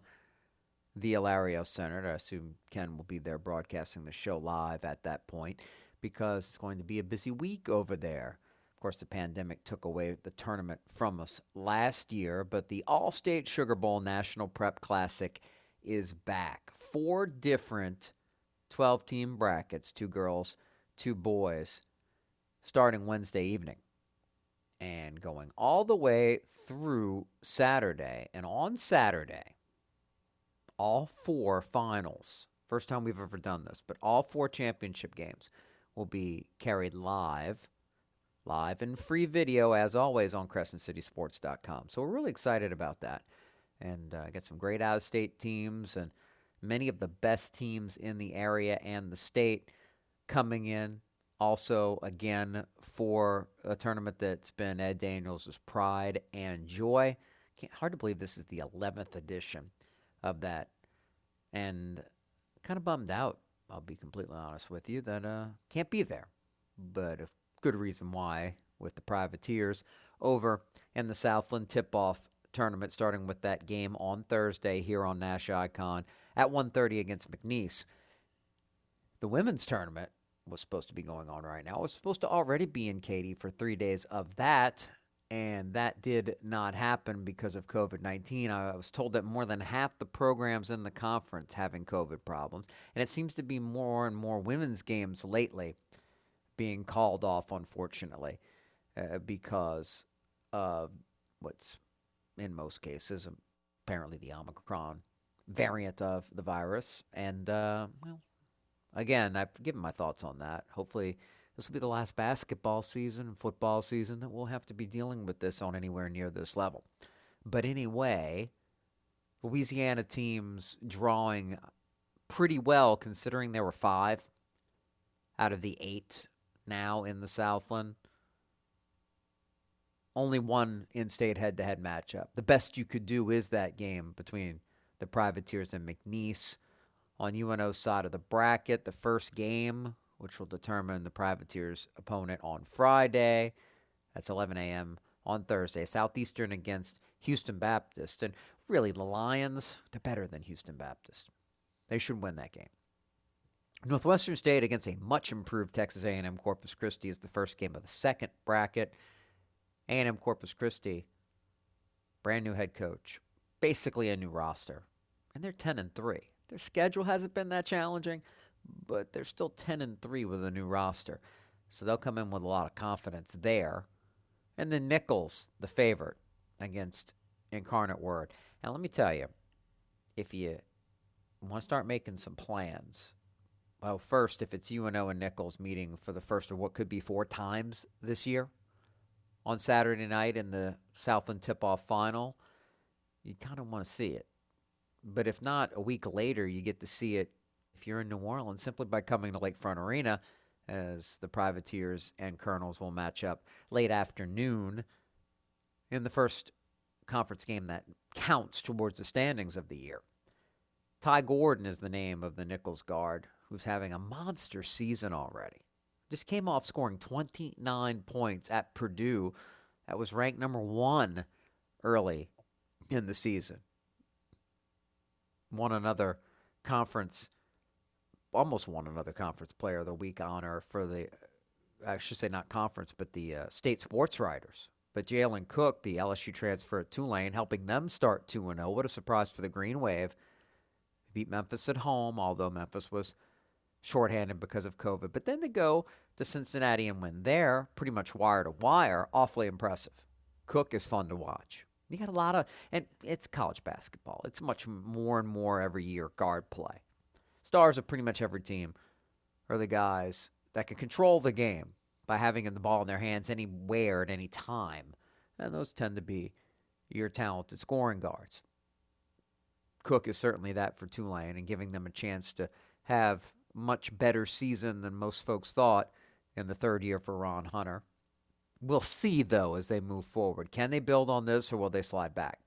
the Alario Center. I assume Ken will be there broadcasting the show live at that point because it's going to be a busy week over there. Course, the pandemic took away the tournament from us last year, but the Allstate Sugar Bowl National Prep Classic is back. Four different 12 team brackets two girls, two boys, starting Wednesday evening and going all the way through Saturday. And on Saturday, all four finals, first time we've ever done this, but all four championship games will be carried live live and free video as always on crescentcitysports.com. So we're really excited about that and uh, get some great out of state teams and many of the best teams in the area and the state coming in. Also, again, for a tournament that's been Ed Daniels' pride and joy. Can't, hard to believe this is the 11th edition of that And kind of bummed out, I'll be completely honest with you, that uh, can't be there. But a good reason why with the Privateers over in the Southland tip-off tournament, starting with that game on Thursday here on Nash Icon at 1.30 against McNeese. The women's tournament was supposed to be going on right now. It was supposed to already be in Katy for three days of that, and that did not happen because of COVID 19. I was told that more than half the programs in the conference having COVID problems, and it seems to be more and more women's games lately being called off, unfortunately, uh, because of what's in most cases apparently the Omicron variant of the virus. And, uh, well, again, I've given my thoughts on that. Hopefully, this will be the last basketball season, football season that we'll have to be dealing with this on anywhere near this level. But anyway, Louisiana teams drawing pretty well considering there were five out of the eight now in the Southland. Only one in state head to head matchup. The best you could do is that game between the Privateers and McNeese on UNO's side of the bracket. The first game, which will determine the Privateers' opponent on Friday. That's 11 a.m. on Thursday. Southeastern against Houston Baptist. And really, the Lions, they're better than Houston Baptist. They should win that game. Northwestern State against a much improved Texas A&M Corpus Christi is the first game of the second bracket. A&M Corpus Christi, brand new head coach, basically a new roster, and they're 10 and 3. Their schedule hasn't been that challenging, but they're still 10 and 3 with a new roster. So they'll come in with a lot of confidence there. And then Nicholls, the favorite against Incarnate Word. And let me tell you, if you want to start making some plans, well, first, if it's UNO and Nicholls meeting for the first of what could be four times this year on Saturday night in the Southland tip off final, you kind of want to see it. But if not, a week later, you get to see it if you're in New Orleans simply by coming to Lakefront Arena, as the Privateers and Colonels will match up late afternoon in the first conference game that counts towards the standings of the year. Ty Gordon is the name of the Nicholls guard who's having a monster season already. Just came off scoring 29 points at Purdue. That was ranked number one early in the season. Won another conference, almost won another conference player of the week honor for the, I should say not conference, but the uh, state sports writers. But Jalen Cook, the LSU transfer at Tulane, helping them start 2 0. What a surprise for the Green Wave. Beat Memphis at home, although Memphis was shorthanded because of COVID. But then they go to Cincinnati and win there, pretty much wire to wire. Awfully impressive. Cook is fun to watch. You got a lot of, and it's college basketball. It's much more and more every year guard play. Stars of pretty much every team are the guys that can control the game by having the ball in their hands anywhere at any time. And those tend to be your talented scoring guards. Cook is certainly that for Tulane and giving them a chance to have much better season than most folks thought in the third year for Ron Hunter. We'll see, though, as they move forward. Can they build on this or will they slide back?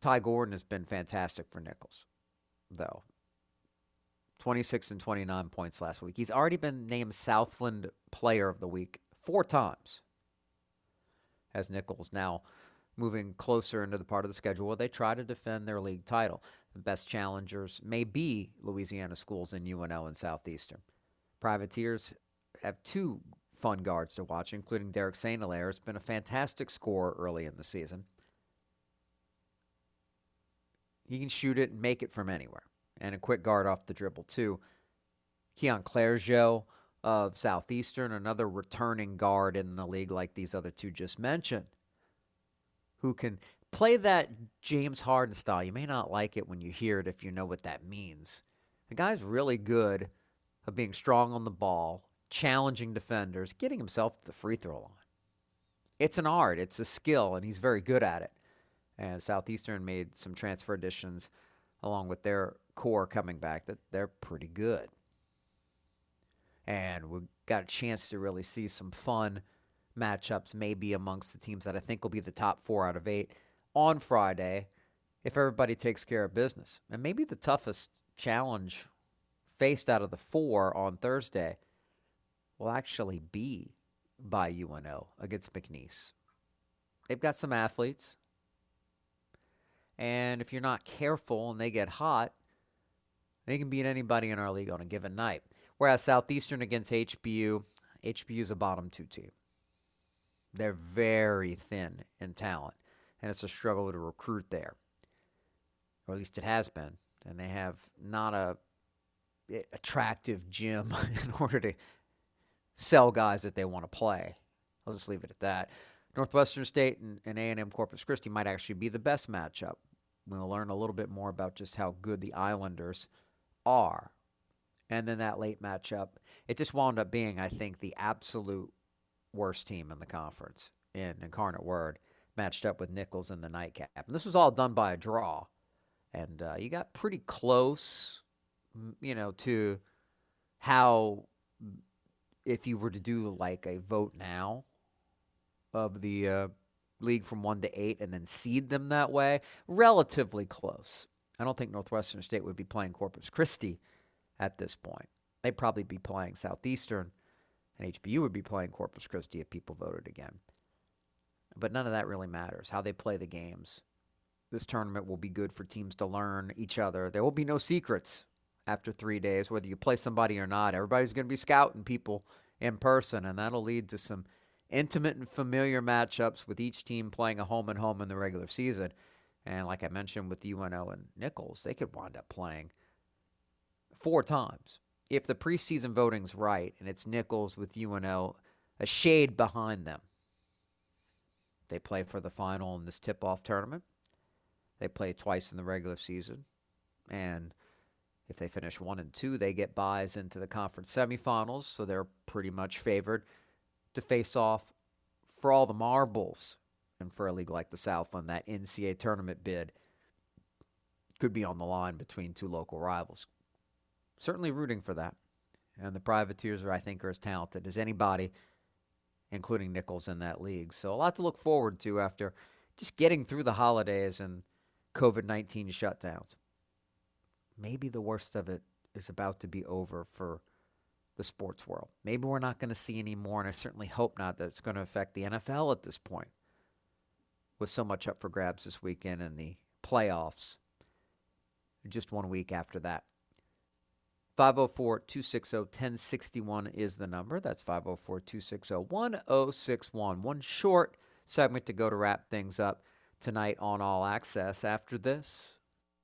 Ty Gordon has been fantastic for Nicholls, though. 26 and 29 points last week. He's already been named Southland Player of the Week four times. As Nicholls now moving closer into the part of the schedule where they try to defend their league title. The best challengers may be Louisiana schools in UNO and Southeastern. Privateers have two fun guards to watch, including Derek St. Hilaire. It's been a fantastic scorer early in the season. He can shoot it and make it from anywhere. And a quick guard off the dribble, too. Keon Clergeot of Southeastern, another returning guard in the league like these other two just mentioned, who can play that James Harden style. You may not like it when you hear it if you know what that means. The guy's really good of being strong on the ball, challenging defenders, getting himself to the free throw line. It's an art, it's a skill, and he's very good at it. And Southeastern made some transfer additions along with their core coming back that they're pretty good. And we got a chance to really see some fun matchups, maybe amongst the teams that I think will be the top four out of eight on Friday if everybody takes care of business. And maybe the toughest challenge faced out of the four on Thursday will actually be by UNO against McNeese. They've got some athletes. And if you're not careful and they get hot, they can beat anybody in our league on a given night. Whereas Southeastern against HBU, HBU is a bottom two team. They're very thin in talent, and it's a struggle to recruit there, or at least it has been. And they have not a eh, attractive gym in order to sell guys that they want to play. I'll just leave it at that. Northwestern State and, and A&M Corpus Christi might actually be the best matchup. We'll learn a little bit more about just how good the Islanders are. And then that late matchup, it just wound up being, I think, the absolute worst team in the conference in Incarnate Word, matched up with Nicholls in the nightcap. And this was all done by a draw. And uh, you got pretty close, you know, to how, if you were to do like a vote now of the uh, league from one to eight and then seed them that way, relatively close. I don't think Northwestern State would be playing Corpus Christi at this point. They'd probably be playing Southeastern, and HBU would be playing Corpus Christi if people voted again. But none of that really matters. How they play the games. This tournament will be good for teams to learn each other. There will be no secrets after three days, whether you play somebody or not. Everybody's going to be scouting people in person, and that'll lead to some intimate and familiar matchups with each team playing a home and home in the regular season. And like I mentioned with UNO and Nicholls, they could wind up playing four times. If the preseason voting's right and it's Nicholls with UNO a shade behind them, they play for the final in this tip off tournament. They play twice in the regular season. And if they finish one and two, they get buys into the conference semifinals. So they're pretty much favored to face off for all the marbles and for a league like the Southland, that NCAA tournament bid could be on the line between two local rivals. Certainly rooting for that. And the Privateers are, I think, are as talented as anybody, including Nicholls in that league. So a lot to look forward to after just getting through the holidays and COVID 19 shutdowns. Maybe the worst of it is about to be over for the sports world. Maybe we're not going to see any more, and I certainly hope not that it's going to affect the NFL at this point with so much up for grabs this weekend and the playoffs just one week after that. 504 260 1061 is the number. That's 504 260 1061. One short segment to go to wrap things up tonight on All Access. After this,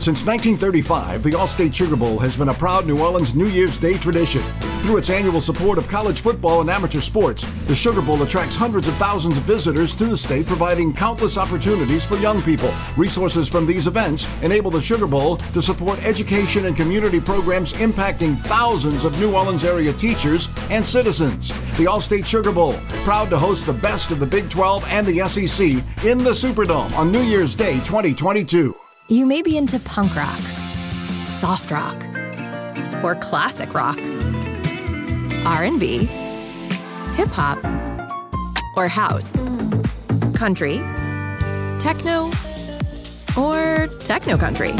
Since 1935, the Allstate Sugar Bowl has been a proud New Orleans New Year's Day tradition. Through its annual support of college football and amateur sports, the Sugar Bowl attracts hundreds of thousands of visitors to the state, providing countless opportunities for young people. Resources from these events enable the Sugar Bowl to support education and community programs impacting thousands of New Orleans area teachers and citizens. The Allstate Sugar Bowl, proud to host the best of the Big 12 and the SEC in the Superdome on New Year's Day 2022. You may be into punk rock, soft rock, or classic rock, R&B, hip hop, or house, country, techno, or techno country.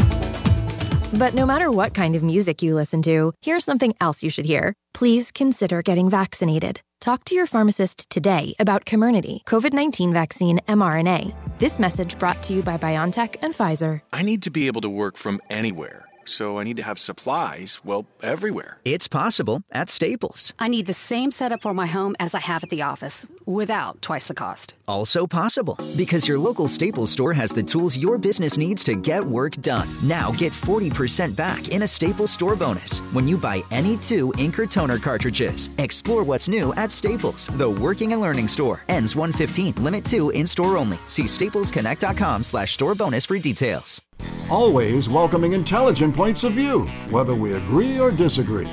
But no matter what kind of music you listen to, here's something else you should hear. Please consider getting vaccinated. Talk to your pharmacist today about Comirnaty, COVID 19 vaccine mRNA. This message brought to you by BioNTech and Pfizer. I need to be able to work from anywhere, so I need to have supplies, well, everywhere. It's possible at Staples. I need the same setup for my home as I have at the office, without twice the cost. Also possible because your local Staples store has the tools your business needs to get work done. Now get 40% back in a Staples store bonus when you buy any two ink or toner cartridges. Explore what's new at Staples, the working and learning store. Ends 115, limit 2 in store only. See staplesconnect.com slash store bonus for details. Always welcoming intelligent points of view, whether we agree or disagree.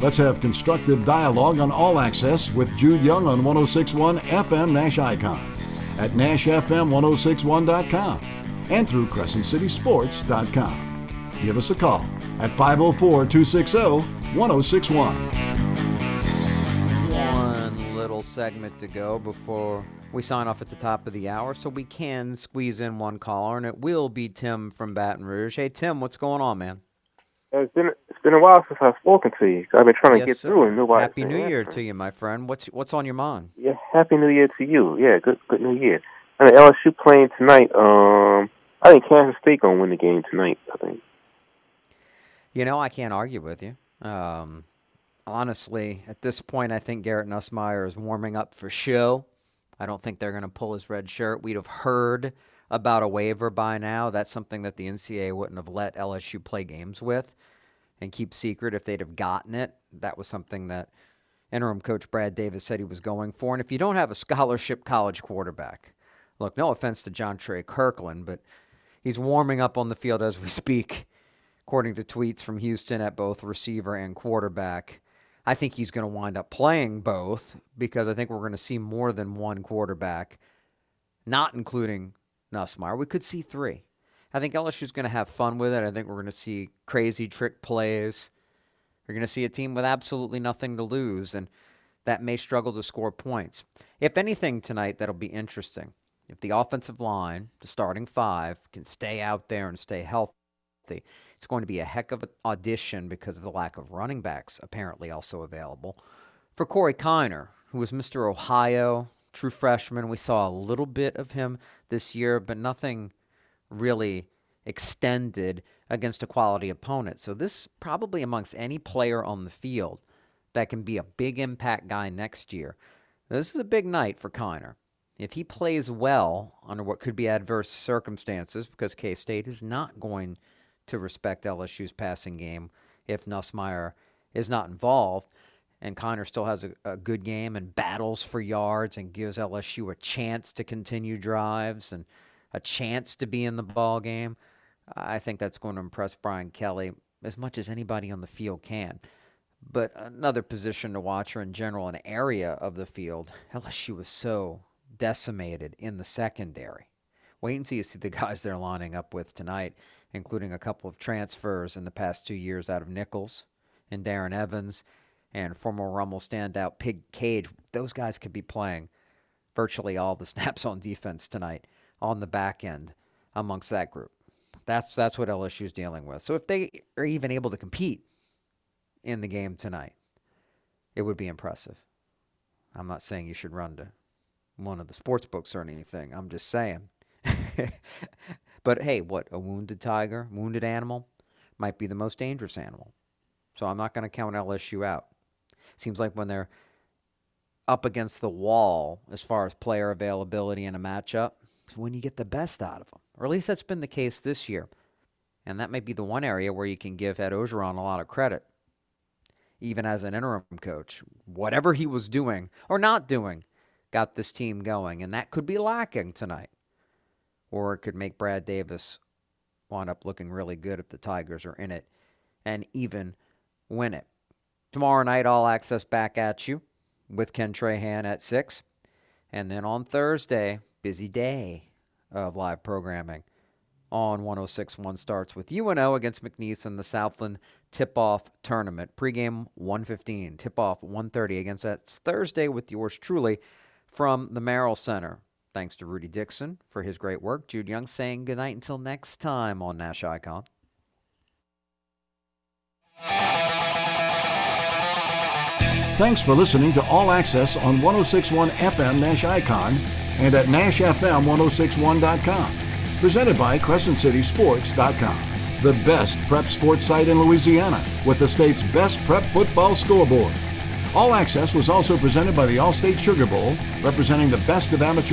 Let's have constructive dialogue on All Access with Jude Young on 1061 FM Nash Icon, at NashFM1061.com, and through CrescentCitySports.com. Give us a call at 504 260 1061. One little segment to go before we sign off at the top of the hour, so we can squeeze in one caller, and it will be Tim from Baton Rouge. Hey, Tim, what's going on, man? It's been it's been a while since I've spoken to you. I've been trying to get sir. through, and nobody. Happy New Year to you, my friend. What's what's on your mind? Yeah, Happy New Year to you. Yeah, good good New Year. I mean, LSU playing tonight. Um, I think Kansas State gonna win the game tonight. I think. You know, I can't argue with you. Um, honestly, at this point, I think Garrett Nussmeier is warming up for show. I don't think they're going to pull his red shirt. We'd have heard about a waiver by now. That's something that the NCAA wouldn't have let LSU play games with and keep secret if they'd have gotten it. That was something that interim coach Brad Davis said he was going for. And if you don't have a scholarship college quarterback, look, no offense to Jontre Kirkland, but he's warming up on the field as we speak according to tweets from Houston at both receiver and quarterback. I think he's going to wind up playing both because I think we're going to see more than one quarterback, not including Nussmeier. We could see three. I think LSU's going to have fun with it. I think we're going to see crazy trick plays. You're going to see a team with absolutely nothing to lose, and that may struggle to score points. If anything tonight, that'll be interesting. If the offensive line, the starting five, can stay out there and stay healthy, it's going to be a heck of an audition because of the lack of running backs apparently also available. For Corey Kiner, who was Mr. Ohio, true freshman, we saw a little bit of him this year, but nothing really extended against a quality opponent. So this probably amongst any player on the field that can be a big impact guy next year. This is a big night for Kiner. If he plays well under what could be adverse circumstances, because K State is not going to respect LSU's passing game if Nussmeier is not involved, and Kiner still has a, a good game and battles for yards and gives LSU a chance to continue drives and a chance to be in the ball game, I think that's going to impress Brian Kelly as much as anybody on the field can. But another position to watch, or in general, an area of the field, LSU was so decimated in the secondary. Wait until you see the guys they're lining up with tonight, including a couple of transfers in the past two years out of Nicholls and Darren Evans and former Rummel standout Pig Cage. Those guys could be playing virtually all the snaps on defense tonight on the back end amongst that group. That's that's what LSU is dealing with. So if they are even able to compete in the game tonight, it would be impressive. I'm not saying you should run to one of the sports books or anything. I'm just saying. but hey, what a wounded tiger, wounded animal, might be the most dangerous animal. So I'm not going to count LSU out. Seems like when they're up against the wall as far as player availability in a matchup, is when you get the best out of them. Or at least that's been the case this year. And that may be the one area where you can give Ed Orgeron a lot of credit, even as an interim coach. Whatever he was doing or not doing got this team going, and that could be lacking tonight. Or it could make Brad Davis wind up looking really good if the Tigers are in it and even win it. Tomorrow night, all access back at you with Ken Trahan at 6. And then on Thursday, busy day of live programming on 1061 starts with UNO against McNeese in the Southland tip-off tournament. Pregame 115, tip-off 130 against that's Thursday with yours truly from the Merrell Center. Thanks to Rudy Dixon for his great work. Jude Young saying goodnight until next time on Nash Icon. Thanks for listening to All Access on 1061 FM Nash Icon and at NashFM1061.com. Presented by CrescentCitySports.com, the best prep sports site in Louisiana with the state's best prep football scoreboard. All Access was also presented by the Allstate Sugar Bowl, representing the best of amateur